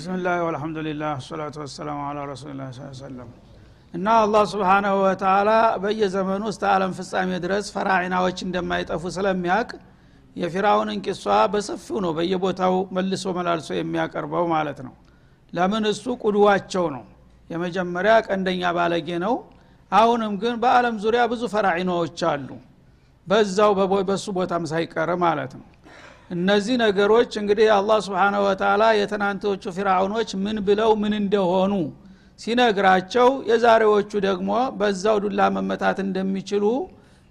ብስምላህ ወልሐምዱሊላህ ሰላቱ ወሰላሙ አላ ረሱሊላ ሰለም እና አላህ ስብሓናሁ ወተላ በየዘመኑ እስተ አለም ፍጻሜ ድረስ ፈራዒናዎች እንደማይጠፉ ስለሚያውቅ የፊራውንን ቂሷ በሰፊው ነው በየቦታው መልሶ መላልሶ የሚያቀርበው ማለት ነው። ለምን? እሱ ቁድዋቸው ነው። የመጀመሪያ ቀንደኛ ባለጌ ነው። አሁንም ግን በአለም ዙሪያ ብዙ ፈራዒናዎች አሉ። በዛው በሱ ቦታም ሳይቀር ማለት ነው እነዚህ ነገሮች እንግዲህ አላህ ስብሓናሁ ወተላ የትናንቶቹ ፊራውኖች ምን ብለው ምን እንደሆኑ ሲነግራቸው የዛሬዎቹ ደግሞ በዛው ዱላ መመታት እንደሚችሉ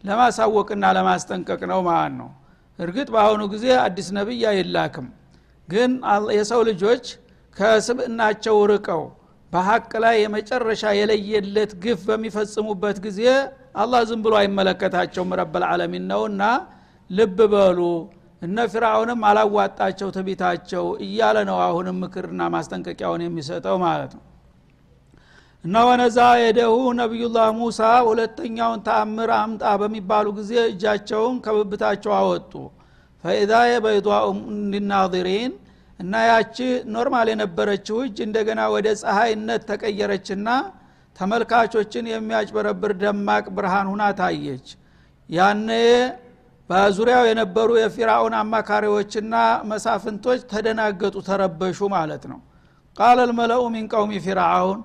ለማሳወቅና ለማስጠንቀቅ ነው ማለት ነው። እርግጥ በአሁኑ ጊዜ አዲስ ነቢይ አይላክም ግን የሰው ልጆች ከስብእናቸው ርቀው በሀቅ ላይ የመጨረሻ የለየለት ግፍ በሚፈጽሙበት ጊዜ አላህ ዝም ብሎ አይመለከታቸውም ረበልዓለሚን ነውና ልብ በሉ እነ ፊርአውንም አላዋጣቸው ትቢታቸው እያለ ነው አሁንም ምክርና ማስጠንቀቂያውን የሚሰጠው ማለት ነው። እና ونزع يده ነቢዩላህ ሙሳ ሁለተኛውን ተአምር አምጣ በሚባሉ ጊዜ እጃቸውን ከብብታቸው አወጡ። ፈኢዛ የበይዷኡ ሊናظሪን እና ያቺ normal የነበረችው እጅ እንደገና ወደ ፀሐይነት ተቀየረችና ተመልካቾችን የሚያጭበረብር ደማቅ ብርሃን ሁና ታየች። ያነ በዙሪያው የነበሩ የፊራውን አማካሪዎችና መሳፍንቶች ተደናገጡ ተረበሹ ማለት ነው። ቃለ ልመለኡ ሚን ቀውሚ ፊርአውን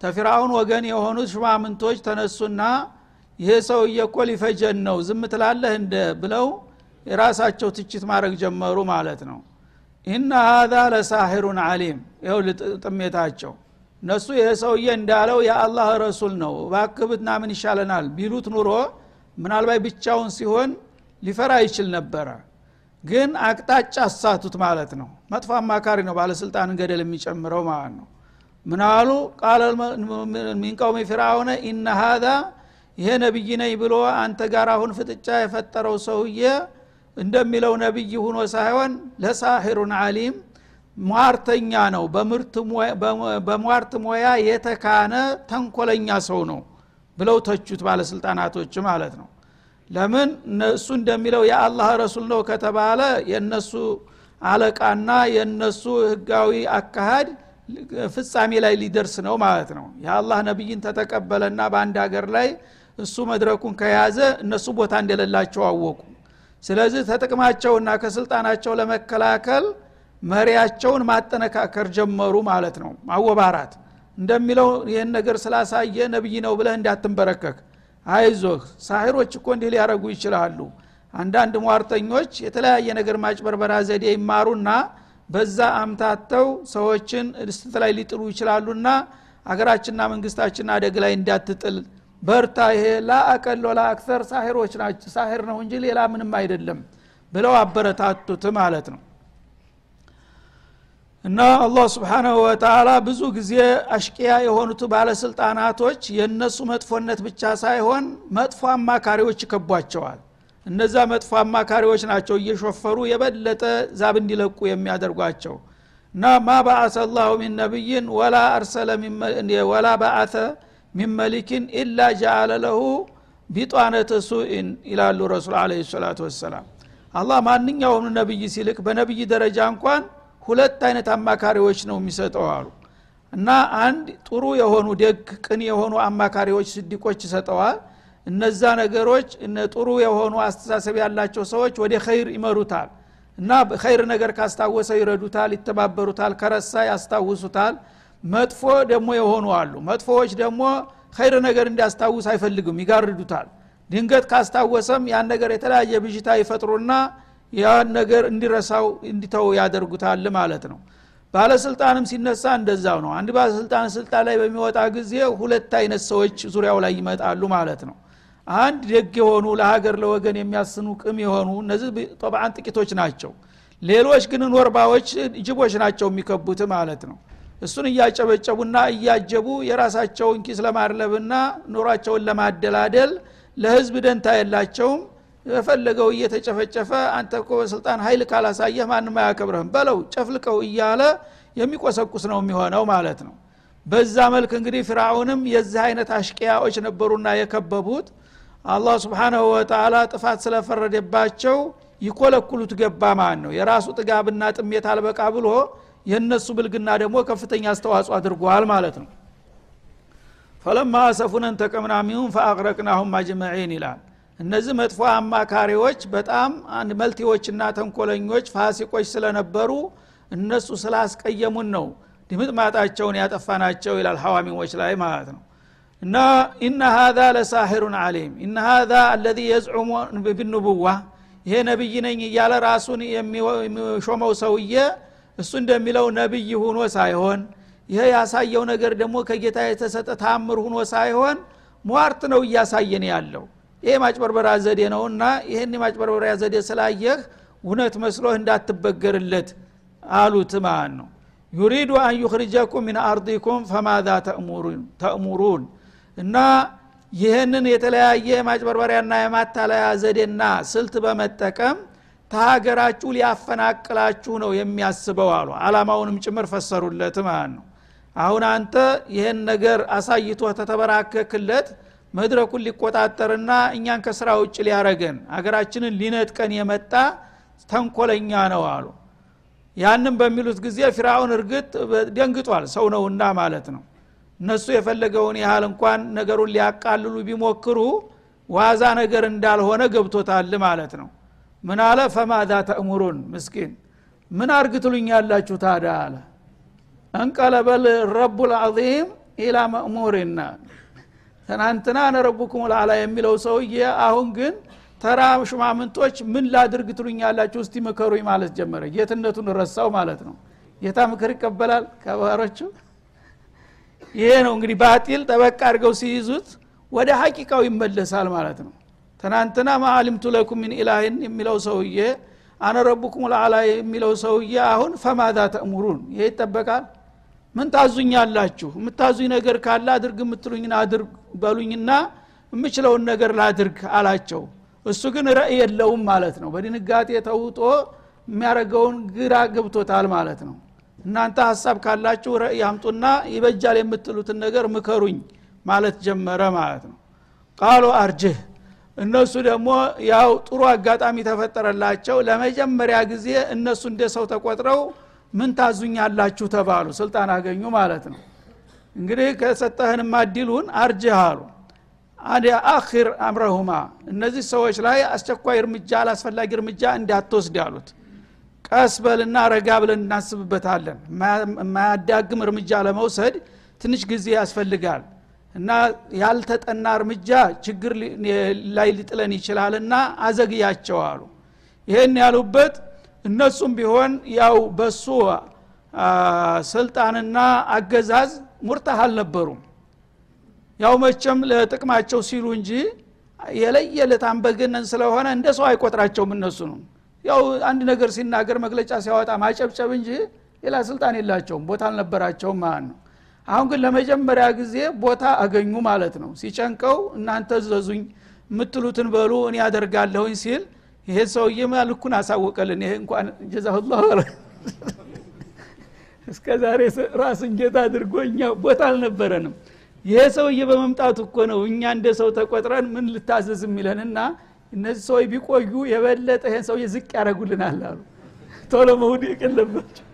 ተፊርአውን ወገን የሆኑት ሽማምንቶች ተነሱና ይሄ ሰውዬ እኮ ሊፈጀን ነው ዝም ትላለህ እንደ ብለው የራሳቸው ትችት ማድረግ ጀመሩ ማለት ነው። ኢነ ሀዛ ለሳሒሩን አሊም ይኸው ጥሜታቸው። እነሱ ይህ ሰውዬ እንዳለው የአላህ ረሱል ነው ባክብትና ምን ይሻለናል ቢሉት ኑሮ ምናልባት ብቻውን ሲሆን ሊፈራ ይችል ነበረ። ግን አቅጣጫ አሳቱት ማለት ነው። መጥፎ አማካሪ ነው። ባለስልጣንን ገደል የሚጨምረው ማለት ነው። ምናሉ ቃለ ሚን ቀውሚ ፊርአውነ ኢነ ሀዛ ይሄ ነቢይ ነኝ ብሎ አንተ ጋር አሁን ፍጥጫ የፈጠረው ሰውዬ እንደሚለው ነቢይ ሁኖ ሳይሆን ለሳሒሩን አሊም ሟርተኛ ነው። በሟርት ሞያ የተካነ ተንኮለኛ ሰው ነው ብለው ተቹት ባለስልጣናቶች ማለት ነው ለምን እነሱ እንደሚለው የአላህ ረሱል ነው ከተባለ የእነሱ አለቃና የእነሱ ህጋዊ አካሃድ ፍጻሜ ላይ ሊደርስ ነው ማለት ነው። የአላህ ነቢይን ተተቀበለና በአንድ ሀገር ላይ እሱ መድረኩን ከያዘ እነሱ ቦታ እንደሌላቸው አወቁ። ስለዚህ ተጥቅማቸውና ከስልጣናቸው ለመከላከል መሪያቸውን ማጠነካከር ጀመሩ ማለት ነው። ማወባራት እንደሚለው ይህን ነገር ስላሳየ ነብይ ነው ብለህ እንዳትንበረከክ አይዞህ። ሳሂሮች እኮ እንዲህ ሊያረጉ ይችላሉ። አንዳንድ ሟርተኞች የተለያየ ነገር ማጭበርበራ ዘዴ ይማሩና በዛ አምታተው ሰዎችን እስትት ላይ ሊጥሉ ይችላሉና አገራችንና መንግስታችን አደግ ላይ እንዳትጥል። በርታ። ይሄ ላአቀሎ ላአክተር ሳሂሮች ናቸው። ሳሂር ነው እንጂ ሌላ ምንም አይደለም ብለው አበረታቱት ማለት ነው እና አላህ ስብሓናሁ ወተላ ብዙ ጊዜ አሽቅያ የሆኑት ባለስልጣናቶች የእነሱ መጥፎነት ብቻ ሳይሆን መጥፎ አማካሪዎች ይከቧቸዋል። እነዛ መጥፎ አማካሪዎች ናቸው እየሾፈሩ የበለጠ ዛብ እንዲለቁ የሚያደርጓቸው። እና ማ በአሰ ላሁ ሚን ነቢይን ወላ አርሰለ ወላ በአተ ሚን መሊክን ኢላ ጃአለ ለሁ ቢጧነተ ሱኢን ይላሉ ረሱል አለ ሰላቱ ወሰላም። አላህ ማንኛውም ነቢይ ሲልክ በነቢይ ደረጃ እንኳን ሁለት አይነት አማካሪዎች ነው የሚሰጠው አሉ። እና አንድ ጥሩ የሆኑ ደግ ቅን የሆኑ አማካሪዎች ስዲቆች ይሰጠዋል። እነዛ ነገሮች ጥሩ የሆኑ አስተሳሰብ ያላቸው ሰዎች ወደ ኸይር ይመሩታል። እና ኸይር ነገር ካስታወሰ ይረዱታል ይተባበሩታል ከረሳ ያስታውሱታል። መጥፎ ደግሞ የሆኑ አሉ። መጥፎዎች ደግሞ ኸይር ነገር እንዲያስታውስ አይፈልግም ይጋርዱታል። ድንገት ካስታወሰም ያን ነገር የተለያየ ብዥታ ይፈጥሩና ያን ነገር እንዲረሳው እንዲተው ያደርጉታል ማለት ነው። ባለስልጣንም ሲነሳ እንደዛው ነው። አንድ ባለስልጣን ስልጣን ላይ በሚወጣ ጊዜ ሁለት አይነት ሰዎች ዙሪያው ላይ ይመጣሉ ማለት ነው። አንድ ደግ የሆኑ ለሀገር ለወገን የሚያስኑ ቅም የሆኑ እነዚህ ጠብዓን ጥቂቶች ናቸው። ሌሎች ግን ኖርባዎች ጅቦች ናቸው የሚከቡት ማለት ነው። እሱን እያጨበጨቡና እያጀቡ የራሳቸውን ኪስ ለማድለብና ኑሯቸውን ለማደላደል ለህዝብ ደንታ የላቸውም የፈለገው እየተጨፈጨፈ አንተ እኮ በስልጣን ኃይል ካላሳየህ ማንም አያከብረህም በለው ጨፍልቀው እያለ የሚቆሰቁስ ነው የሚሆነው ማለት ነው። በዛ መልክ እንግዲህ ፍርአውንም የዚህ አይነት አሽቅያዎች ነበሩና የከበቡት። አላህ ስብሓናሁ ወተላ ጥፋት ስለፈረደባቸው ይኮለኩሉት ገባ ማለት ነው። የራሱ ጥጋብና ጥሜት አልበቃ ብሎ የእነሱ ብልግና ደግሞ ከፍተኛ አስተዋጽኦ አድርጓል ማለት ነው። ፈለማ አሰፉነን ተቀምና ሚሁም ፈአቅረቅናሁም አጅመዒን ይላል እነዚህ መጥፎ አማካሪዎች በጣም መልቲዎችና ተንኮለኞች ፋሲቆች ስለነበሩ እነሱ ስላስቀየሙን ነው ድምጥማጣቸውን ያጠፋናቸው ይላል ሐዋሚዎች ላይ ማለት ነው። እና ኢነ ሀዛ ለሳሒሩን አሊም ኢነ ሀዛ አለዚ የዝዑሙ ብንቡዋ ይሄ ነቢይ ነኝ እያለ ራሱን የሚሾመው ሰውዬ እሱ እንደሚለው ነቢይ ሁኖ ሳይሆን ይሄ ያሳየው ነገር ደግሞ ከጌታ የተሰጠ ታምር ሁኖ ሳይሆን ሟርት ነው እያሳየን ያለው ይሄ ማጭበርበሪያ ዘዴ ነውና ይህን የማጭበርበሪያ ዘዴ ስላየህ እውነት መስሎህ እንዳትበገርለት አሉት ማለት ነው። ዩሪዱ አን ሚን አርዲኩም ፈማዛ ተእሙሩን እና ይህንን የተለያየ ማጭበርበሪያና የማታለያ ዘዴና ስልት በመጠቀም ተሀገራችሁ ሊያፈናቅላችሁ ነው የሚያስበው አሉ። አላማውንም ጭምር ፈሰሩለት ማለት ነው። አሁን አንተ ይህን ነገር አሳይቶ ተተበራከክለት መድረኩን ሊቆጣጠርና እኛን ከስራ ውጭ ሊያረገን አገራችንን ሊነጥቀን የመጣ ተንኮለኛ ነው አሉ። ያንም በሚሉት ጊዜ ፊራውን እርግጥ ደንግጧል ሰው ነውና ማለት ነው። እነሱ የፈለገውን ያህል እንኳን ነገሩን ሊያቃልሉ ቢሞክሩ ዋዛ ነገር እንዳልሆነ ገብቶታል ማለት ነው። ምን አለ? ፈማዛ ተእሙሩን ምስኪን ምን አርግ ትሉኛላችሁ ታዳ አለ። እንቀለበል ረቡ ልዓዚም ኢላ መእሙሪና ትናንትና ነረቡኩም ልአላ የሚለው ሰውዬ አሁን ግን ተራ ሹማምንቶች ምን ላድርግ ትሉኛላችሁ? እስቲ ምከሩኝ ማለት ጀመረ። ጌትነቱን ረሳው ማለት ነው። ጌታ ምክር ይቀበላል ከባሮቹ ይሄ ነው እንግዲህ ባጢል ጠበቅ አድርገው ሲይዙት ወደ ሀቂቃው ይመለሳል ማለት ነው። ትናንትና ማአሊምቱ ለኩም ሚን ኢላህን የሚለው ሰውዬ አነ ረቡኩም የሚለው ሰውዬ አሁን ፈማዛ ተእሙሩን ይሄ ይጠበቃል ምን ታዙኛላችሁ? የምታዙኝ ነገር ካለ አድርግ የምትሉኝን አድርግ በሉኝና የምችለውን ነገር ላድርግ አላቸው። እሱ ግን ረእይ የለውም ማለት ነው። በድንጋጤ ተውጦ የሚያደረገውን ግራ ገብቶታል ማለት ነው። እናንተ ሀሳብ ካላችሁ ረእይ አምጡና ይበጃል የምትሉትን ነገር ምከሩኝ ማለት ጀመረ ማለት ነው። ቃሉ አርጅህ። እነሱ ደግሞ ያው ጥሩ አጋጣሚ ተፈጠረላቸው። ለመጀመሪያ ጊዜ እነሱ እንደ ሰው ተቆጥረው ምን ታዙኛላችሁ ተባሉ። ስልጣን አገኙ ማለት ነው። እንግዲህ ከሰጠህን ማዲሉን አርጅህ አሉ። አዲ አኪር አምረሁማ እነዚህ ሰዎች ላይ አስቸኳይ እርምጃ አላስፈላጊ እርምጃ እንዳትወስድ አሉት። ቀስ በልና ረጋ ብለን እናስብበታለን። የማያዳግም እርምጃ ለመውሰድ ትንሽ ጊዜ ያስፈልጋል። እና ያልተጠና እርምጃ ችግር ላይ ሊጥለን ይችላልና አዘግያቸው አሉ። ይህን ያሉበት እነሱም ቢሆን ያው በሱ ስልጣንና አገዛዝ ሙርታህ አልነበሩም። ያው መቸም ለጥቅማቸው ሲሉ እንጂ የለየለት አንበገነን ስለሆነ እንደ ሰው አይቆጥራቸውም እነሱ ነው። ያው አንድ ነገር ሲናገር መግለጫ ሲያወጣ ማጨብጨብ እንጂ ሌላ ስልጣን የላቸውም። ቦታ አልነበራቸውም ማለት ነው። አሁን ግን ለመጀመሪያ ጊዜ ቦታ አገኙ ማለት ነው። ሲጨንቀው እናንተ ዘዙኝ የምትሉትን በሉ እኔ ያደርጋለሁኝ ሲል ይሄ ሰውዬማ ልኩን አሳወቀልን? ይሄ እንኳን ጀዛሁላሁ እስከ ዛሬ ራሱን ጌታ አድርጎ እኛ ቦታ አልነበረንም። ይሄ ሰውዬ በመምጣቱ እኮ ነው እኛ እንደ ሰው ተቆጥረን ምን ልታዘዝ የሚለንና እነዚህ ሰዎች ቢቆዩ የበለጠ ይሄን ሰውዬ ዝቅ ያደረጉልናል አሉ። ቶሎ መውደቅ የለባቸው።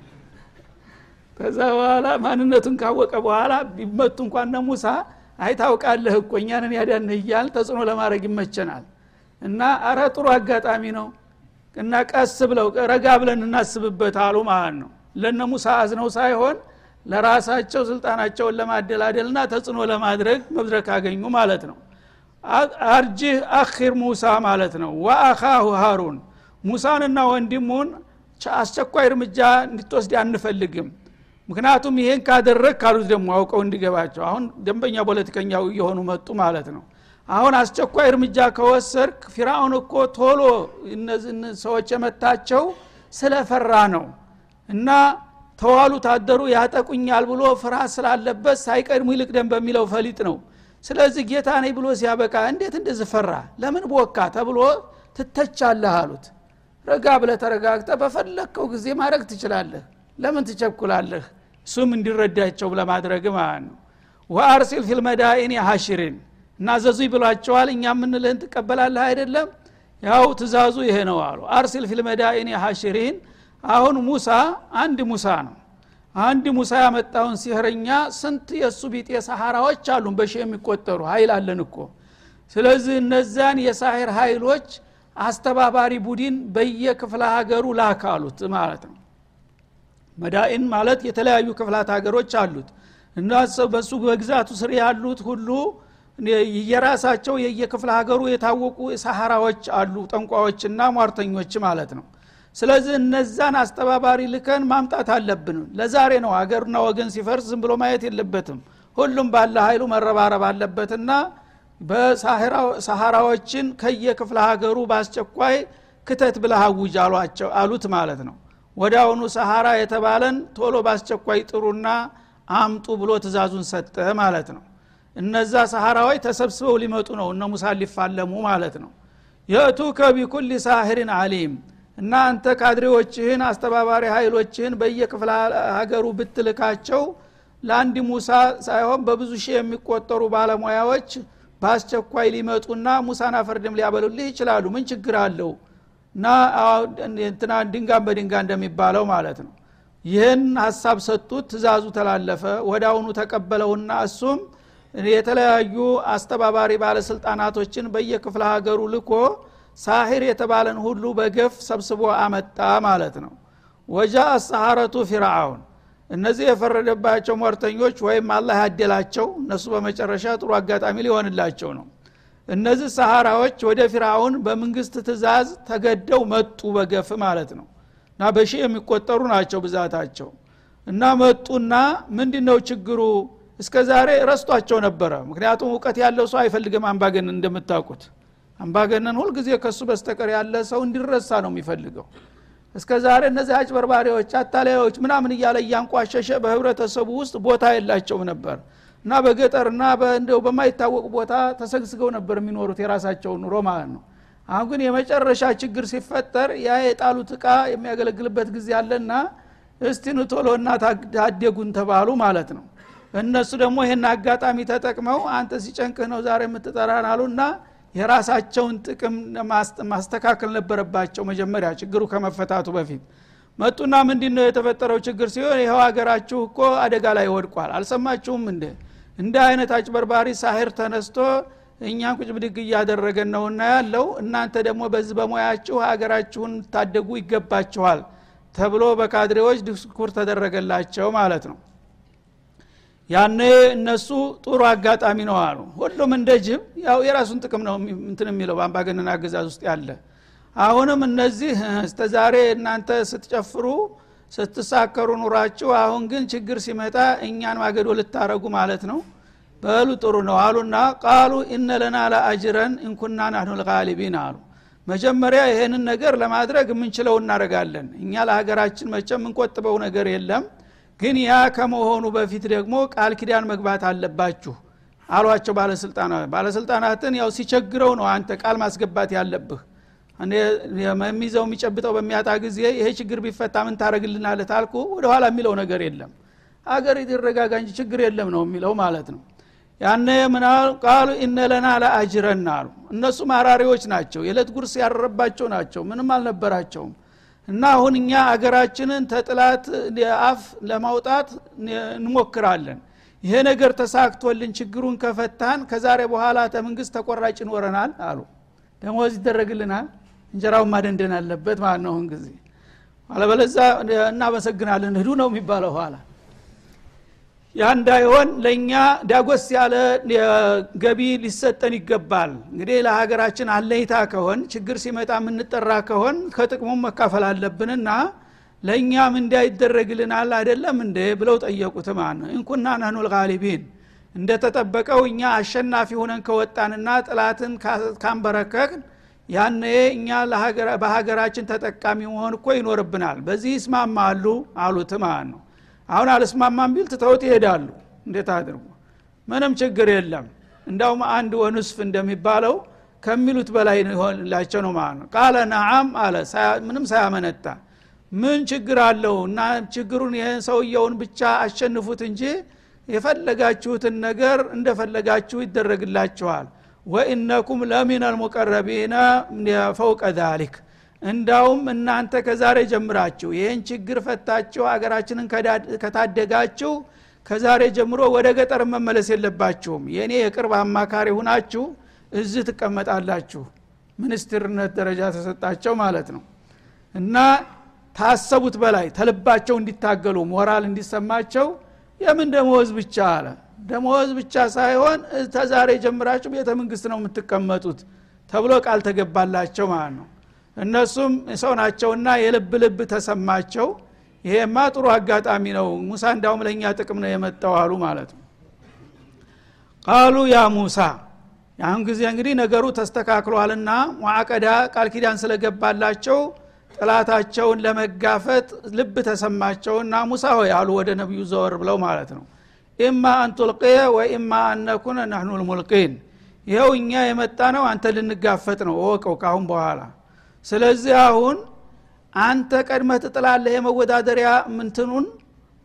ከዛ በኋላ ማንነቱን ካወቀ በኋላ ቢመቱ እንኳን ሙሳ አይታውቃለህ እኮ እኛንን ያዳነ እያል ተጽዕኖ ለማድረግ ይመቸናል እና አረ ጥሩ አጋጣሚ ነው እና ቀስ ብለው ረጋ ብለን እናስብበት አሉ ማለት ነው። ለነ ሙሳ አዝነው ሳይሆን ለራሳቸው ስልጣናቸውን ለማደላደልና ተጽዕኖ ለማድረግ መድረክ አገኙ ማለት ነው። አርጅህ አኪር ሙሳ ማለት ነው። ወአኻሁ ሃሩን ሙሳንና ወንድሙን አስቸኳይ እርምጃ እንድትወስድ አንፈልግም። ምክንያቱም ይሄን ካደረግ ካሉት ደግሞ አውቀው እንዲገባቸው። አሁን ደንበኛ ፖለቲከኛው እየሆኑ መጡ ማለት ነው አሁን አስቸኳይ እርምጃ ከወሰድክ ፊራውን እኮ ቶሎ እነዚህ ሰዎች የመታቸው ስለፈራ ነው። እና ተዋሉ ታደሩ ያጠቁኛል ብሎ ፍርሃት ስላለበት ሳይቀድሙ ይልቅ ደም በሚለው ፈሊጥ ነው። ስለዚህ ጌታ ነኝ ብሎ ሲያበቃ እንዴት እንደዚህ ፈራ? ለምን ቦካ ተብሎ ትተቻለህ አሉት። ረጋ ብለህ ተረጋግተ በፈለግከው ጊዜ ማድረግ ትችላለህ። ለምን ትቸኩላለህ? እሱም እንዲረዳቸው ለማድረግ ማለት ነው። وأرسل في المدائن حاشرين እና እዘዙኝ ብሏቸዋል። እኛ የምንልህን ትቀበላለህ አይደለም? ያው ትእዛዙ ይሄ ነው አሉ። أرسل في المدائن حاشرين አሁን ሙሳ አንድ ሙሳ ነው። አንድ ሙሳ ያመጣውን ሲህረኛ ስንት የእሱ ቢጤ ሰሐራዎች አሉን በሺ የሚቆጠሩ ሀይል አለን እኮ። ስለዚህ እነዛን የሳሂር ኃይሎች አስተባባሪ ቡድን በየክፍለ ሀገሩ ላካሉት ማለት ነው። መዳኢን ማለት የተለያዩ ክፍላት ሀገሮች አሉት። እና በሱ በግዛቱ ስር ያሉት ሁሉ የራሳቸው የየክፍለ ሀገሩ የታወቁ ሰሐራዎች አሉ ጠንቋዎችና ሟርተኞች ማለት ነው። ስለዚህ እነዛን አስተባባሪ ልከን ማምጣት አለብን። ለዛሬ ነው ሀገርና ወገን ሲፈርስ ዝም ብሎ ማየት የለበትም። ሁሉም ባለ ኃይሉ መረባረብ አለበትና በሰሐራዎችን ከየክፍለ ሀገሩ በአስቸኳይ ክተት ብለህ አውጅ አሏቸው አሉት ማለት ነው። አሁኑ ሰሐራ የተባለን ቶሎ በአስቸኳይ ጥሩና አምጡ ብሎ ትእዛዙን ሰጠ ማለት ነው እነዛ ሰሐራዎች ተሰብስበው ሊመጡ ነው። እነ ሙሳ ሊፋለሙ ማለት ነው። የእቱከ ቢኩል ሳህሪን አሊም እና አንተ ካድሬዎችህን አስተባባሪ ኃይሎችህን በየክፍለ ሀገሩ ብትልካቸው ለአንድ ሙሳ ሳይሆን በብዙ ሺህ የሚቆጠሩ ባለሙያዎች በአስቸኳይ ሊመጡና ሙሳን አፈርድም ሊያበሉልህ ይችላሉ። ምን ችግር አለው? እና እንትና ድንጋን በድንጋ እንደሚባለው ማለት ነው። ይህን ሀሳብ ሰጡት። ትእዛዙ ተላለፈ። አሁኑ ተቀበለውና እሱም የተለያዩ አስተባባሪ ባለስልጣናቶችን በየክፍለ ሀገሩ ልኮ ሳሂር የተባለን ሁሉ በገፍ ሰብስቦ አመጣ ማለት ነው። ወጃ አሰሐረቱ ፊርአውን እነዚህ የፈረደባቸው ሟርተኞች ወይም አላህ ያደላቸው እነሱ በመጨረሻ ጥሩ አጋጣሚ ሊሆንላቸው ነው። እነዚህ ሰሃራዎች ወደ ፊርአውን በመንግስት ትእዛዝ ተገደው መጡ በገፍ ማለት ነው። እና በሺህ የሚቆጠሩ ናቸው ብዛታቸው። እና መጡና ምንድ ነው ችግሩ እስከ ዛሬ ረስቷቸው ነበረ። ምክንያቱም እውቀት ያለው ሰው አይፈልግም አምባገነን እንደምታውቁት። አምባገነን ሁልጊዜ ከሱ በስተቀር ያለ ሰው እንዲረሳ ነው የሚፈልገው። እስከ ዛሬ እነዚህ አጭበርባሪዎች አታላዮች ምናምን እያለ እያንቋሸሸ በህብረተሰቡ ውስጥ ቦታ የላቸውም ነበር። እና በገጠርና እንደው በማይታወቅ ቦታ ተሰግስገው ነበር የሚኖሩት የራሳቸውን ኑሮ ማለት ነው። አሁን ግን የመጨረሻ ችግር ሲፈጠር ያ የጣሉት እቃ የሚያገለግልበት ጊዜ አለና እስቲ ንቶሎና ታደጉን ተባሉ ማለት ነው እነሱ ደግሞ ይህን አጋጣሚ ተጠቅመው አንተ ሲጨንቅህ ነው ዛሬ የምትጠራን አሉና የራሳቸውን ጥቅም ማስተካከል ነበረባቸው መጀመሪያ ችግሩ ከመፈታቱ በፊት። መጡና ምንድ ነው የተፈጠረው ችግር ሲሆን ይኸው ሀገራችሁ እኮ አደጋ ላይ ወድቋል። አልሰማችሁም እንደ እንደ አይነት አጭበርባሪ ሳሂር ተነስቶ እኛን ቁጭ ብድግ እያደረገን ነውና ያለው እናንተ ደግሞ በዚህ በሙያችሁ ሀገራችሁን ታደጉ ይገባችኋል ተብሎ በካድሬዎች ድስኩር ተደረገላቸው ማለት ነው ያነ እነሱ ጥሩ አጋጣሚ ነው አሉ። ሁሉም እንደ ጅብ ያው የራሱን ጥቅም ነው እንትን የሚለው በአምባገነን አገዛዝ ውስጥ ያለ። አሁንም እነዚህ እስተ እናንተ ስትጨፍሩ ስትሳከሩ ኑራችሁ አሁን ግን ችግር ሲመጣ እኛን ማገዶ ልታረጉ ማለት ነው። በሉ ጥሩ ነው አሉና ቃሉ ኢነ ለና ለአጅረን እንኩና ናህኑ ልጋሊቢን አሉ። መጀመሪያ ይሄንን ነገር ለማድረግ የምንችለው እናደረጋለን እኛ ለሀገራችን መቼም የምንቆጥበው ነገር የለም ግን ያ ከመሆኑ በፊት ደግሞ ቃል ኪዳን መግባት አለባችሁ አሏቸው ባለስልጣናት ባለስልጣናትን ያው ሲቸግረው ነው አንተ ቃል ማስገባት ያለብህ። የሚይዘው የሚጨብጠው በሚያጣ ጊዜ ይሄ ችግር ቢፈታ ምን ታደረግልናለ ታልኩ ወደኋላ የሚለው ነገር የለም። አገር ይረጋጋ እንጂ ችግር የለም ነው የሚለው ማለት ነው። ያነ ምናል ቃሉ ኢነለና ለአጅረን አሉ። እነሱ ማራሪዎች ናቸው። የዕለት ጉርስ ያረረባቸው ናቸው። ምንም አልነበራቸውም እና አሁን እኛ አገራችንን ተጥላት አፍ ለማውጣት እንሞክራለን። ይሄ ነገር ተሳክቶልን ችግሩን ከፈታን ከዛሬ በኋላ ተመንግስት ተቆራጭ ይኖረናል አሉ። ደሞዝ ይደረግልናል እንጀራውን ማደንደን አለበት ማለት ነው አሁን ጊዜ። አለበለዛ እናመሰግናለን። ህዱ ነው የሚባለው ኋላ ያ እንዳይሆን ለእኛ ዳጎስ ያለ ገቢ ሊሰጠን ይገባል። እንግዲህ ለሀገራችን አለይታ ከሆን ችግር ሲመጣ የምንጠራ ከሆን ከጥቅሙም መካፈል አለብንና ለእኛም እንዳይደረግልናል አይደለም እንደ ብለው ጠየቁት ማለት ነው። እንኩና ነህኑ ልጋሊቢን። እንደተጠበቀው እኛ አሸናፊ ሁነን ከወጣንና ጥላትን ካንበረከክን ያነ እኛ በሀገራችን ተጠቃሚ መሆን እኮ ይኖርብናል። በዚህ ይስማማሉ አሉት ማለት ነው አሁን አልስማማም ቢል ትተውት ይሄዳሉ። እንዴት አድርጉ? ምንም ችግር የለም። እንዳውም አንድ ወንስፍ እንደሚባለው ከሚሉት በላይ ሆንላቸው ነው ማለት ነው። ቃለ ነዓም አለ። ምንም ሳያመነታ ምን ችግር አለው? እና ችግሩን ይህን ሰውየውን ብቻ አሸንፉት እንጂ የፈለጋችሁትን ነገር እንደፈለጋችሁ ይደረግላችኋል። ወኢነኩም ለሚን አልሙቀረቢነ ፈውቀ ዛሊክ እንዳውም እናንተ ከዛሬ ጀምራችሁ ይህን ችግር ፈታችሁ አገራችንን ከታደጋችሁ ከዛሬ ጀምሮ ወደ ገጠር መመለስ የለባችሁም። የእኔ የቅርብ አማካሪ ሁናችሁ እዚህ ትቀመጣላችሁ። ሚኒስትርነት ደረጃ ተሰጣቸው ማለት ነው። እና ታሰቡት በላይ ተልባቸው እንዲታገሉ ሞራል እንዲሰማቸው የምን ደመወዝ ብቻ አለ? ደመወዝ ብቻ ሳይሆን ተዛሬ ጀምራችሁ ቤተ መንግስት ነው የምትቀመጡት ተብሎ ቃል ተገባላቸው ማለት ነው እነሱም ሰው ናቸውና የልብ ልብ ተሰማቸው። ይሄማ ጥሩ አጋጣሚ ነው። ሙሳ እንዳውም ለእኛ ጥቅም ነው የመጣው አሉ ማለት ነው። ቃሉ ያ ሙሳ። ያሁን ጊዜ እንግዲህ ነገሩ ተስተካክሏልና ሙዓቀዳ ቃል ኪዳን ስለገባላቸው ጥላታቸውን ለመጋፈጥ ልብ ተሰማቸውና ሙሳ ሆይ አሉ ወደ ነቢዩ ዘወር ብለው ማለት ነው። ኢማ አንቱልቅየ ወኢማ አነኩነ ነህኑ ልሙልቂን። ይኸው እኛ የመጣ ነው አንተ ልንጋፈጥ ነው። እወቀው ካሁን በኋላ ስለዚህ አሁን አንተ ቀድመህ ትጥላለህ የመወዳደሪያ ምንትኑን?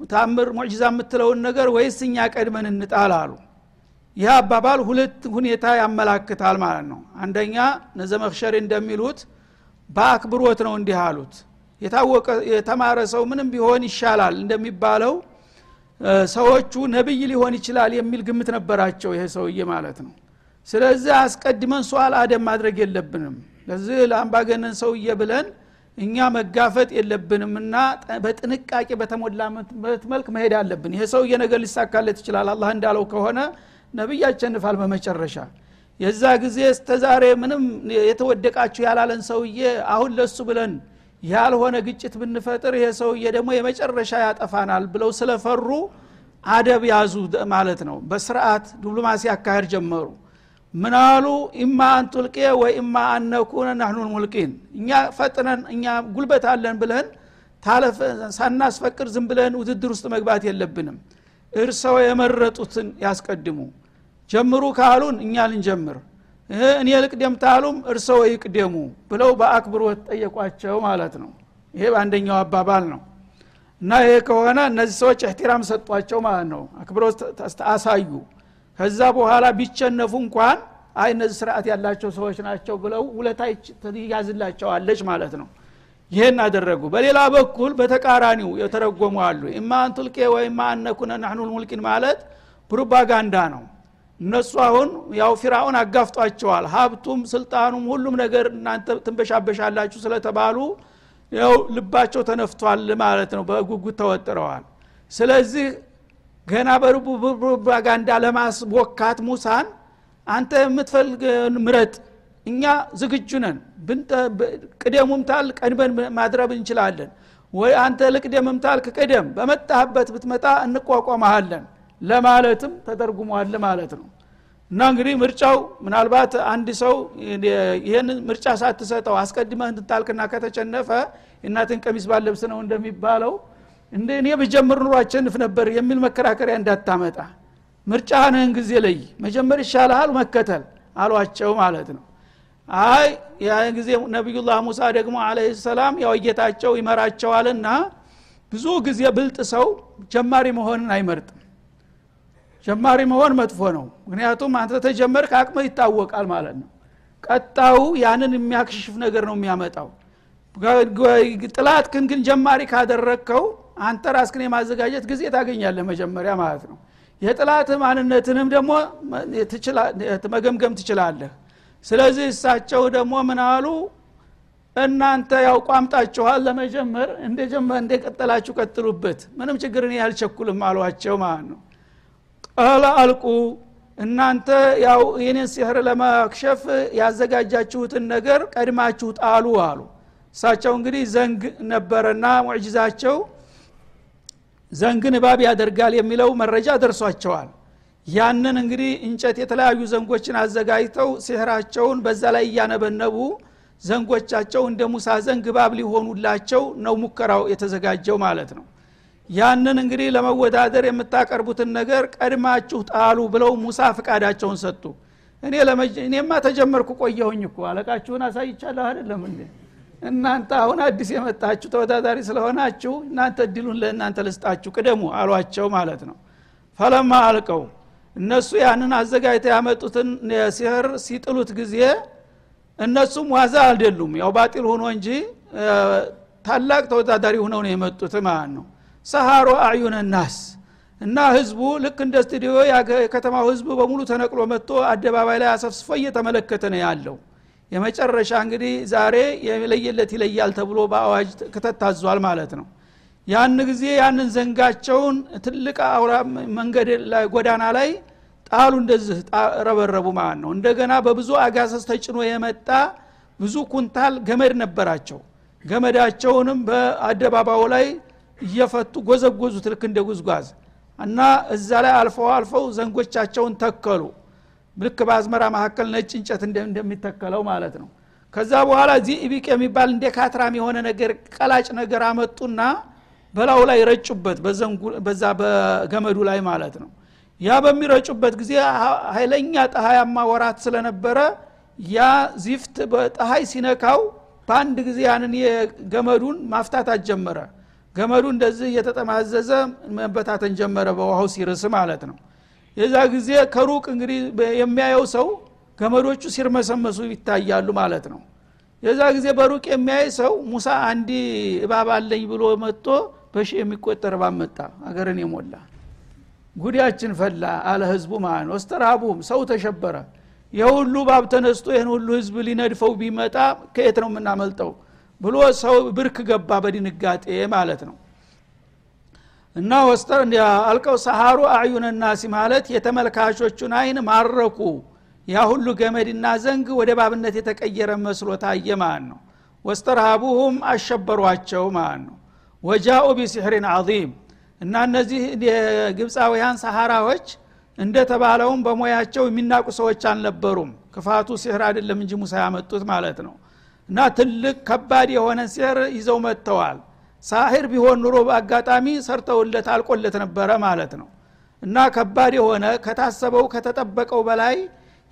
ታምር ሙዕጂዛ የምትለውን ነገር ወይስ እኛ ቀድመን እንጣል አሉ? ይህ አባባል ሁለት ሁኔታ ያመላክታል ማለት ነው። አንደኛ ነዘመክሸሪ እንደሚሉት በአክብሮት ነው እንዲህ አሉት። የታወቀ የተማረ ሰው ምንም ቢሆን ይሻላል እንደሚባለው ሰዎቹ ነብይ ሊሆን ይችላል የሚል ግምት ነበራቸው ይሄ ሰውዬ ማለት ነው። ስለዚህ አስቀድመን ሷል አደም ማድረግ የለብንም ለዚህ ለአምባገነን ሰውዬ ብለን እኛ መጋፈጥ የለብንም እና በጥንቃቄ በተሞላበት መልክ መሄድ አለብን። ይሄ ሰውዬ ነገር ሊሳካለት ይችላል። አላህ እንዳለው ከሆነ ነቢይ ያቸንፋል በመጨረሻ። የዛ ጊዜ እስተዛሬ ምንም የተወደቃችሁ ያላለን ሰውዬ አሁን ለሱ ብለን ያልሆነ ግጭት ብንፈጥር ይሄ ሰውዬ ደግሞ የመጨረሻ ያጠፋናል ብለው ስለፈሩ አደብ ያዙ ማለት ነው። በስርዓት ዲፕሎማሲ አካሄድ ጀመሩ ምናሉ ኢማ አንቱልቄ ወይ ኢማ አነኩነ ናህኑን ሙልቂን እኛ ፈጥነን እኛ ጉልበት አለን ብለን ሳናስፈቅድ ዝም ብለን ውድድር ውስጥ መግባት የለብንም። እርሰው የመረጡትን ያስቀድሙ። ጀምሩ ካሉን እኛ ልንጀምር። እኔ ልቅደም ታሉም እርሰው ይቅደሙ ብለው በአክብሮት ጠየቋቸው ማለት ነው። ይሄ በአንደኛው አባባል ነው። እና ይሄ ከሆነ እነዚህ ሰዎች እህቲራም ሰጧቸው ማለት ነው። አክብሮት አሳዩ ከዛ በኋላ ቢቸነፉ እንኳን አይ እነዚህ ስርዓት ያላቸው ሰዎች ናቸው ብለው ውለታ ትያዝላቸዋለች ማለት ነው። ይህን አደረጉ። በሌላ በኩል በተቃራኒው የተረጎሙ አሉ። ኢማ አንቱልቄ ወይማ አነኩነ ናህኑ ሙልቂን ማለት ፕሮፓጋንዳ ነው። እነሱ አሁን ያው ፊራውን አጋፍጧቸዋል። ሀብቱም ስልጣኑም ሁሉም ነገር እናንተ ትንበሻበሻላችሁ ስለተባሉ ያው ልባቸው ተነፍቷል ማለት ነው። በጉጉት ተወጥረዋል። ስለዚህ ገና በፕሮፓጋንዳ ለማስቦካት ሙሳን አንተ የምትፈልግ ምረጥ እኛ ዝግጁ ነን። ቅደሙም ታል ቀድመን ማድረብ እንችላለን። ወይ አንተ ልቅደምም ታልክ ቅደም በመጣህበት ብትመጣ እንቋቋመሃለን ለማለትም ተተርጉሟል ማለት ነው። እና እንግዲህ ምርጫው ምናልባት አንድ ሰው ይህን ምርጫ ሳትሰጠው አስቀድመህ እንትታልክና ከተቸነፈ የእናትን ቀሚስ ባለብስ ነው እንደሚባለው እንደ እኔ ብጀምር ኑሮ አቸንፍ ነበር የሚል መከራከሪያ እንዳታመጣ። ምርጫህን ጊዜ ለይ መጀመር ይሻልሃል መከተል አሏቸው ማለት ነው። አይ ያን ጊዜ ነቢዩላህ ሙሳ ደግሞ አለህ ሰላም ያው ጌታቸው ይመራቸዋልና ብዙ ጊዜ ብልጥ ሰው ጀማሪ መሆንን አይመርጥም። ጀማሪ መሆን መጥፎ ነው። ምክንያቱም አንተ ተጀመርክ አቅምህ ይታወቃል ማለት ነው። ቀጣው ያንን የሚያክሽፍ ነገር ነው የሚያመጣው። ጥላት ክን ግን ጀማሪ ካደረግከው አንተ ራስክን የማዘጋጀት ጊዜ ታገኛለህ መጀመሪያ ማለት ነው። የጥላት ማንነትንም ደግሞ መገምገም ትችላለህ። ስለዚህ እሳቸው ደግሞ ምን አሉ? እናንተ ያው ቋምጣችኋል ለመጀመር እንደ ቀጠላችሁ ቀጥሉበት። ምንም ችግር እኔ አልቸኩልም አሏቸው ማለት ነው። ቃለ አልቁ እናንተ ያው ይህንን ሲህር ለማክሸፍ ያዘጋጃችሁትን ነገር ቀድማችሁ ጣሉ አሉ። እሳቸው እንግዲህ ዘንግ ነበረና ሙዕጅዛቸው ዘንግን እባብ ያደርጋል የሚለው መረጃ ደርሷቸዋል። ያንን እንግዲህ እንጨት የተለያዩ ዘንጎችን አዘጋጅተው ሲህራቸውን በዛ ላይ እያነበነቡ ዘንጎቻቸው እንደ ሙሳ ዘንግ እባብ ሊሆኑላቸው ነው ሙከራው የተዘጋጀው ማለት ነው። ያንን እንግዲህ ለመወዳደር የምታቀርቡትን ነገር ቀድማችሁ ጣሉ ብለው ሙሳ ፍቃዳቸውን ሰጡ። እኔ እኔማ ተጀመርኩ ቆየሁኝ እኮ አለቃችሁን አሳይቻለሁ አይደለም እንዴ እናንተ አሁን አዲስ የመጣችሁ ተወዳዳሪ ስለሆናችሁ እናንተ እድሉን ለእናንተ ልስጣችሁ ቅደሙ አሏቸው ማለት ነው። ፈለማ አልቀው እነሱ ያንን አዘጋጅተው ያመጡትን ሲህር ሲጥሉት ጊዜ እነሱም ዋዛ አልደሉም። ያው ባጢል ሆኖ እንጂ ታላቅ ተወዳዳሪ ሆነው ነው የመጡት ማለት ነው። ሰሃሮ አዩነ ናስ እና ህዝቡ ልክ እንደ ስቱዲዮ የከተማው ህዝብ በሙሉ ተነቅሎ መጥቶ አደባባይ ላይ አሰፍስፎ እየተመለከተ ነው ያለው የመጨረሻ እንግዲህ ዛሬ የለየለት ይለያል ተብሎ በአዋጅ ክተት ማለት ነው። ያን ጊዜ ያንን ዘንጋቸውን ትልቅ አውራ መንገድ ጎዳና ላይ ጣሉ እንደዚህ ረበረቡ ማለት ነው። እንደገና በብዙ አጋሰስ ተጭኖ የመጣ ብዙ ኩንታል ገመድ ነበራቸው። ገመዳቸውንም በአደባባዩ ላይ እየፈቱ ጎዘጎዙት ልክ እንደ ጉዝጓዝ እና እዛ ላይ አልፈው አልፈው ዘንጎቻቸውን ተከሉ ልክ በአዝመራ መካከል ነጭ እንጨት እንደሚተከለው ማለት ነው። ከዛ በኋላ እዚህ ኢቢቅ የሚባል እንደ ካትራም የሆነ ነገር ቀላጭ ነገር አመጡና በላው ላይ ረጩበት በዛ በገመዱ ላይ ማለት ነው። ያ በሚረጩበት ጊዜ ኃይለኛ ጠሃያማ ወራት ስለነበረ ያ ዚፍት በጠሃይ ሲነካው በአንድ ጊዜ ያንን የገመዱን ማፍታታት ጀመረ ገመዱ እንደዚህ እየተጠማዘዘ መበታተን ጀመረ በውሃው ሲርስ ማለት ነው የዛ ጊዜ ከሩቅ እንግዲህ የሚያየው ሰው ገመዶቹ ሲርመሰመሱ ይታያሉ ማለት ነው። የዛ ጊዜ በሩቅ የሚያይ ሰው ሙሳ አንዲ እባብ አለኝ ብሎ መጥቶ በሺ የሚቆጠር እባብ መጣ አገርን የሞላ። ጉዳያችን ፈላ አለ ህዝቡ ማለት ነው። እስተራቡም ሰው ተሸበረ። የሁሉ ባብ ተነስቶ ይህን ሁሉ ህዝብ ሊነድፈው ቢመጣ ከየት ነው የምናመልጠው ብሎ ሰው ብርክ ገባ በድንጋጤ ማለት ነው እና አልቀው ሰሃሩ ናሲ ማለት የተመልካቾቹን አይን ማረኩ። ያ ሁሉ ገመድና ዘንግ ወደ ባብነት የተቀየረ መስሎ ታየ ማለት ነው? ወስተርሃቡሁም አሸበሯቸው ማለት ነው? ወጃኡ ቢሲሕሪን አዚም እና እነዚህ የግብፃውያን ሰሃራዎች እንደተባለውም በሙያቸው የሚናቁ ሰዎች አልነበሩም። ክፋቱ ሲህር አይደለም እንጂ ሙሳ ያመጡት ማለት ነው። እና ትልቅ ከባድ የሆነ ሲህር ይዘው መጥተዋል ሳሂር ቢሆን ኑሮ በአጋጣሚ ሰርተውለት አልቆለት ነበረ ማለት ነው። እና ከባድ የሆነ ከታሰበው ከተጠበቀው በላይ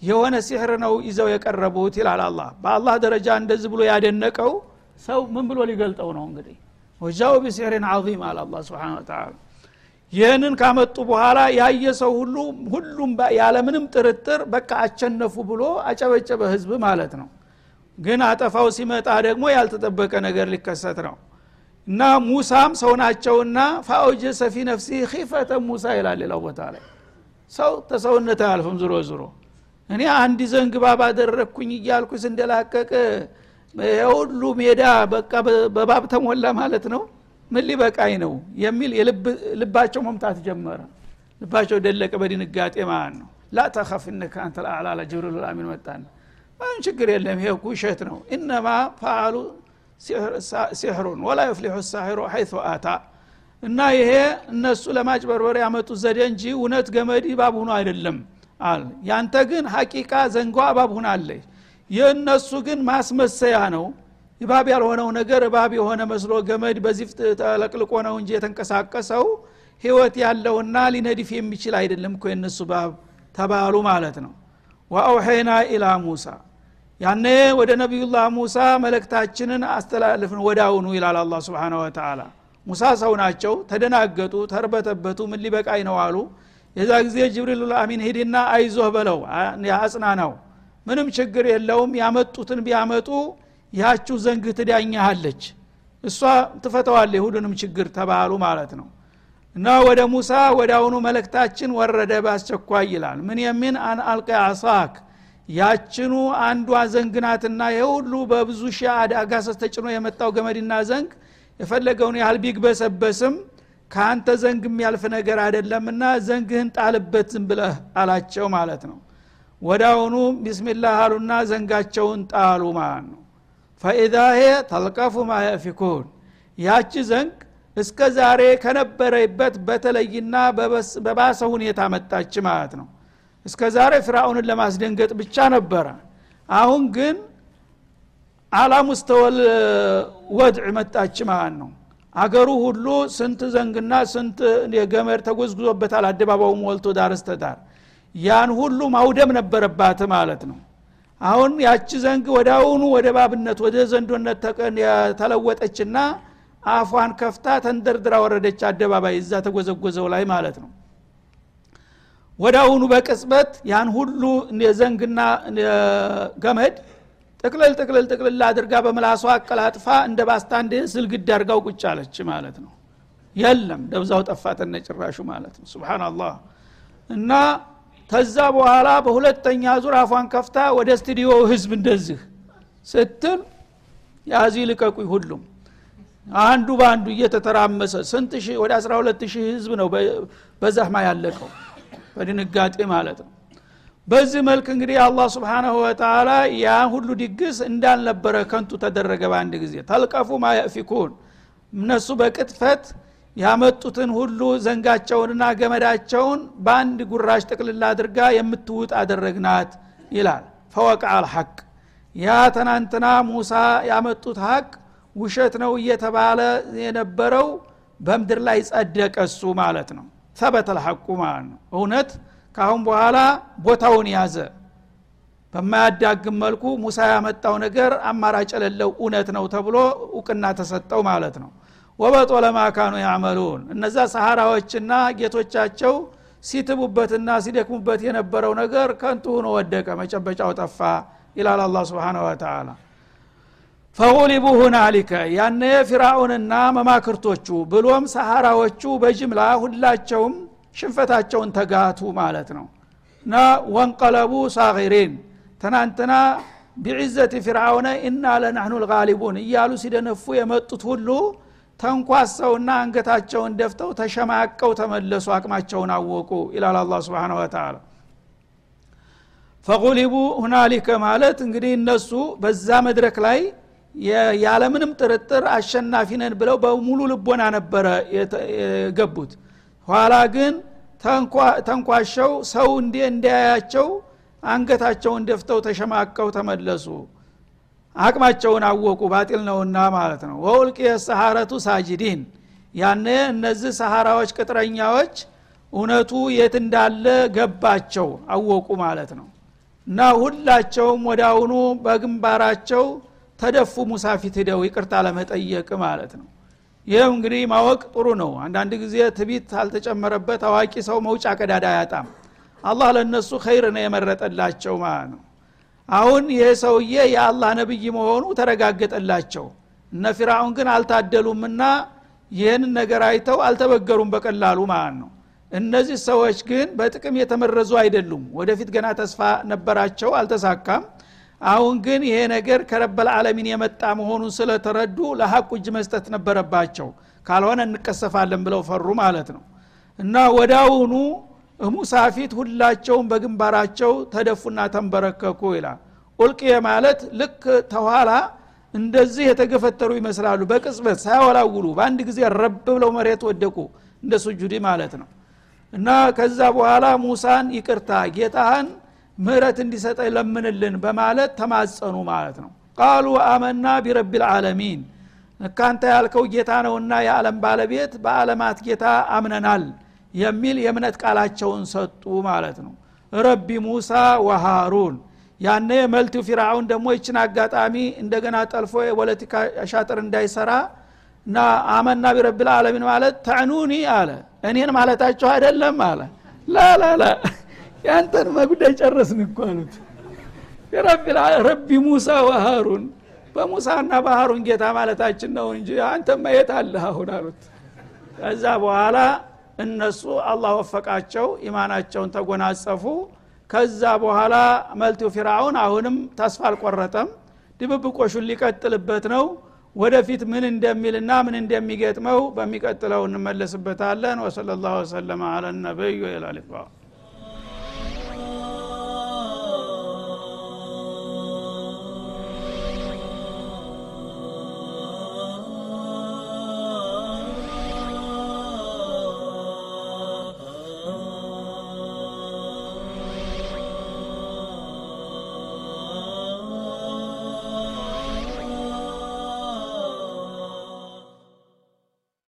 የሆነ ሲህር ነው ይዘው የቀረቡት ይላል አላ በአላህ ደረጃ እንደዚህ ብሎ ያደነቀው ሰው ምን ብሎ ሊገልጠው ነው እንግዲህ? ወጃው ቢሲሕሪን ዓዚም አለ አላ ስብን ተላ ይህንን ካመጡ በኋላ ያየ ሰው ሁሉ ሁሉም ያለምንም ጥርጥር በቃ አቸነፉ ብሎ አጨበጨበ ህዝብ ማለት ነው። ግን አጠፋው ሲመጣ ደግሞ ያልተጠበቀ ነገር ሊከሰት ነው እና ሙሳም ሰው ናቸውና ፋውጀ ሰፊ ነፍሲ ኺፈተ ሙሳ ይላል ሌላው ቦታ ላይ። ሰው ተሰውነት አያልፍም ዝሮ ዝሮ እኔ አንድ ዘንግባ ባደረግኩኝ እያልኩ ስንደላቀቅ የሁሉ ሜዳ በቃ በባብ ተሞላ ማለት ነው። ምን ሊበቃኝ ነው የሚል ልባቸው መምታት ጀመረ። ልባቸው ደለቀ በድንጋጤ ማለት ነው። ላ እነከ አንተ ልአዕላ ጅብሪል ልአሚን መጣን። ምንም ችግር የለም ይሄ ውሸት ነው። እነማ ፈአሉ ሲሕሩን ወላ ዩፍሊሑ ሳሒሩ ሐይث አታ። እና ይሄ እነሱ ለማጭበርበር ያመጡት ዘዴ እንጂ እውነት ገመድ እባብ ሁኖ አይደለም አል ያንተ ግን ሐቂቃ ዘንጓ እባብ ሁናለች የእነሱ ግን ማስመሰያ ነው። እባብ ያልሆነው ነገር እባብ የሆነ መስሎ ገመድ በዚህ ተለቅልቆ ነው እንጂ የተንቀሳቀሰው ህይወት ያለውና ሊነድፍ የሚችል አይደለም እኮ የእነሱ ባብ ተባሉ ማለት ነው። ወአውሐይና ኢላ ሙሳ ያኔ ወደ ነቢዩላህ ሙሳ መለክታችንን አስተላልፍን ወዳውኑ ይላል አላ ስብን ወተላ ሙሳ ሰው ናቸው ተደናገጡ ተርበተበቱ ምን ሊበቃኝ ነው አሉ። የዛ ጊዜ ጅብሪል ልአሚን ሂድና አይዞህ በለው አጽናናው። ምንም ችግር የለውም ያመጡትን ቢያመጡ ያችሁ ዘንግ ትዳኛሃለች። እሷ ትፈተዋለ ሁሉንም ችግር ተባሉ ማለት ነው። እና ወደ ሙሳ ወደ አሁኑ መለክታችን ወረደ በአስቸኳይ ይላል። ምን የሚን አን አልቀ አሳክ ያችኑ አንዷ ዘንግናትና የሁሉ በብዙ ሺህ አጋሰስ ተጭኖ የመጣው ገመድና ዘንግ የፈለገውን ያህል ቢግበሰበስም ከአንተ ዘንግ የሚያልፍ ነገር አይደለምና ዘንግህን ጣልበት ዝም ብለህ አላቸው ማለት ነው። አሁኑ ቢስሚላህ አሉና ዘንጋቸውን ጣሉ ማለት ነው። ፈኢዛ ሄ ተልቀፉ ማ የፊኩን ያቺ ዘንግ እስከ ዛሬ ከነበረበት በተለይና በባሰ ሁኔታ መጣች ማለት ነው እስከ ዛሬ ፍራኡንን ለማስደንገጥ ብቻ ነበረ። አሁን ግን አላ ሙስተወል ወድዕ መጣች ማለት ነው። አገሩ ሁሉ ስንት ዘንግና ስንት የገመድ ተጎዝጉዞበታል አደባባዩ ሞልቶ ዳር እስተዳር ያን ሁሉ ማውደም ነበረባት ማለት ነው። አሁን ያቺ ዘንግ ወደ አሁኑ ወደ ባብነት ወደ ዘንዶነት ተለወጠችና አፏን ከፍታ ተንደርድራ ወረደች አደባባይ እዛ ተጎዘጎዘው ላይ ማለት ነው አሁኑ በቅጽበት ያን ሁሉ ዘንግና ገመድ ጥቅልል ጥቅልል ጥቅልል አድርጋ በምላሷ አቀላጥፋ እንደ ባስታንድ ስልግድ አድርጋው ቁጭ አለች ማለት ነው። የለም ደብዛው ጠፋተነ ጭራሹ ማለት ነው። ስብናላህ እና ተዛ በኋላ በሁለተኛ ዙር አፏን ከፍታ ወደ ስቱዲዮ ህዝብ እንደዚህ ስትል ያዚ ልቀቁኝ ሁሉም። አንዱ በአንዱ እየተተራመሰ ስንት ወደ 12 ሺህ ህዝብ ነው በዛህማ ያለቀው በድንጋጤ ማለት ነው። በዚህ መልክ እንግዲህ አላህ ስብሓናሁ ወተላ ያ ሁሉ ድግስ እንዳልነበረ ከንቱ ተደረገ በአንድ ጊዜ። ተልቀፉ ማየፊኩን እነሱ በቅጥፈት ያመጡትን ሁሉ ዘንጋቸውንና ገመዳቸውን በአንድ ጉራሽ ጥቅልላ አድርጋ የምትውጥ አደረግናት ይላል። ፈወቃ አልሐቅ። ያ ትናንትና ሙሳ ያመጡት ሀቅ ውሸት ነው እየተባለ የነበረው በምድር ላይ ጸደቀ እሱ ማለት ነው ሰበተ ልሐቁ ማለት ነው። እውነት ካአሁን በኋላ ቦታውን ያዘ። በማያዳግም መልኩ ሙሳ ያመጣው ነገር አማራጭ የሌለው እውነት ነው ተብሎ እውቅና ተሰጠው ማለት ነው። ወበጦ ለማካኑ ያዕመሉን። እነዛ ሰሃራዎችና ጌቶቻቸው ሲትቡበትና ሲደክሙበት የነበረው ነገር ከንቱ ሆኖ ወደቀ መጨበጫው ጠፋ ይላል አላ ስብን ወተላ ፈጉሊቡ ሁናሊከ ያነ ፊራኡንና መማክርቶቹ ብሎም ሰሃራዎቹ በጅምላ ሁላቸውም ሽንፈታቸውን ተጋቱ ማለት ነው። እና ወንቀለቡ ሳቂሪን ትናንትና ቢዕዘት ፊርአውነ ኢና ለናህኑ ልጋሊቡን እያሉ ሲደነፉ የመጡት ሁሉ ተንኳሰውና አንገታቸውን ደፍተው ተሸማቀው ተመለሱ አቅማቸውን አወቁ ይላል አላ ስብን ወተላ ፈጉሊቡ ሁናሊከ ማለት እንግዲህ እነሱ በዛ መድረክ ላይ ያለምንም ጥርጥር አሸናፊ ነን ብለው በሙሉ ልቦና ነበረ የገቡት። ኋላ ግን ተንኳሸው ሰው እንዲ እንዲያያቸው አንገታቸውን ደፍተው ተሸማቀው ተመለሱ። አቅማቸውን አወቁ። ባጢል ነውና ማለት ነው። ወውልቅ የሰሃረቱ ሳጅዲን። ያነ እነዚህ ሰሃራዎች ቅጥረኛዎች እውነቱ የት እንዳለ ገባቸው አወቁ ማለት ነው። እና ሁላቸውም አሁኑ በግንባራቸው ተደፉ ሙሳፊት ሂደው ይቅርታ ለመጠየቅ ማለት ነው። ይህም እንግዲህ ማወቅ ጥሩ ነው። አንዳንድ ጊዜ ትቢት አልተጨመረበት አዋቂ ሰው መውጫ ቀዳዳ አያጣም። አላህ ለእነሱ ኸይር ነው የመረጠላቸው ማለት ነው። አሁን ይሄ ሰውዬ የአላህ ነብይ መሆኑ ተረጋገጠላቸው። እነ ፊራውን ግን አልታደሉምና ይህን ነገር አይተው አልተበገሩም በቀላሉ ማለት ነው። እነዚህ ሰዎች ግን በጥቅም የተመረዙ አይደሉም። ወደፊት ገና ተስፋ ነበራቸው አልተሳካም አሁን ግን ይሄ ነገር ከረበል ዓለሚን የመጣ መሆኑን ስለተረዱ ለሀቁ እጅ መስጠት ነበረባቸው። ካልሆነ እንቀሰፋለን ብለው ፈሩ ማለት ነው። እና ወዳውኑ ሙሳ ፊት ሁላቸውም በግንባራቸው ተደፉና ተንበረከኩ ይላል። ኡልቅየ ማለት ልክ ተኋላ እንደዚህ የተገፈተሩ ይመስላሉ። በቅጽበት ሳያወላውሉ በአንድ ጊዜ ረብ ብለው መሬት ወደቁ እንደ ሱጁዲ ማለት ነው። እና ከዛ በኋላ ሙሳን ይቅርታ ጌታህን ምህረት እንዲሰጠኝ ለምንልን በማለት ተማጸኑ ማለት ነው። ቃሉ አመና ቢረቢ ልዓለሚን እካንተ ያልከው ጌታ ነውና የዓለም ባለቤት በዓለማት ጌታ አምነናል የሚል የእምነት ቃላቸውን ሰጡ ማለት ነው። ረቢ ሙሳ ወሃሩን። ያነ መልቲው ፊራውን ደግሞ ይችን አጋጣሚ እንደገና ጠልፎ የፖለቲካ ሻጥር እንዳይሰራ እና አመና ቢረቢ ልዓለሚን ማለት ተዕኑኒ አለ። እኔን ማለታቸው አይደለም አለ። ላላላ ያንተን መጉዳይ ጨረስን እኮ አሉት። ረቢ ሙሳ ወሃሩን በሙሳና በሃሩን ጌታ ማለታችን ነው እንጂ አንተማ የት አለህ አሁን አሉት። ከዛ በኋላ እነሱ አላህ ወፈቃቸው ኢማናቸውን ተጎናጸፉ። ከዛ በኋላ መልቲው ፊራውን አሁንም ተስፋ አልቆረጠም። ድብብቆሹን ሊቀጥልበት ነው። ወደፊት ምን እንደሚልና ምን እንደሚገጥመው በሚቀጥለው እንመለስበታለን። ወሰለ ላሁ ወሰለማ አለ ነቢይ ወላሊቃ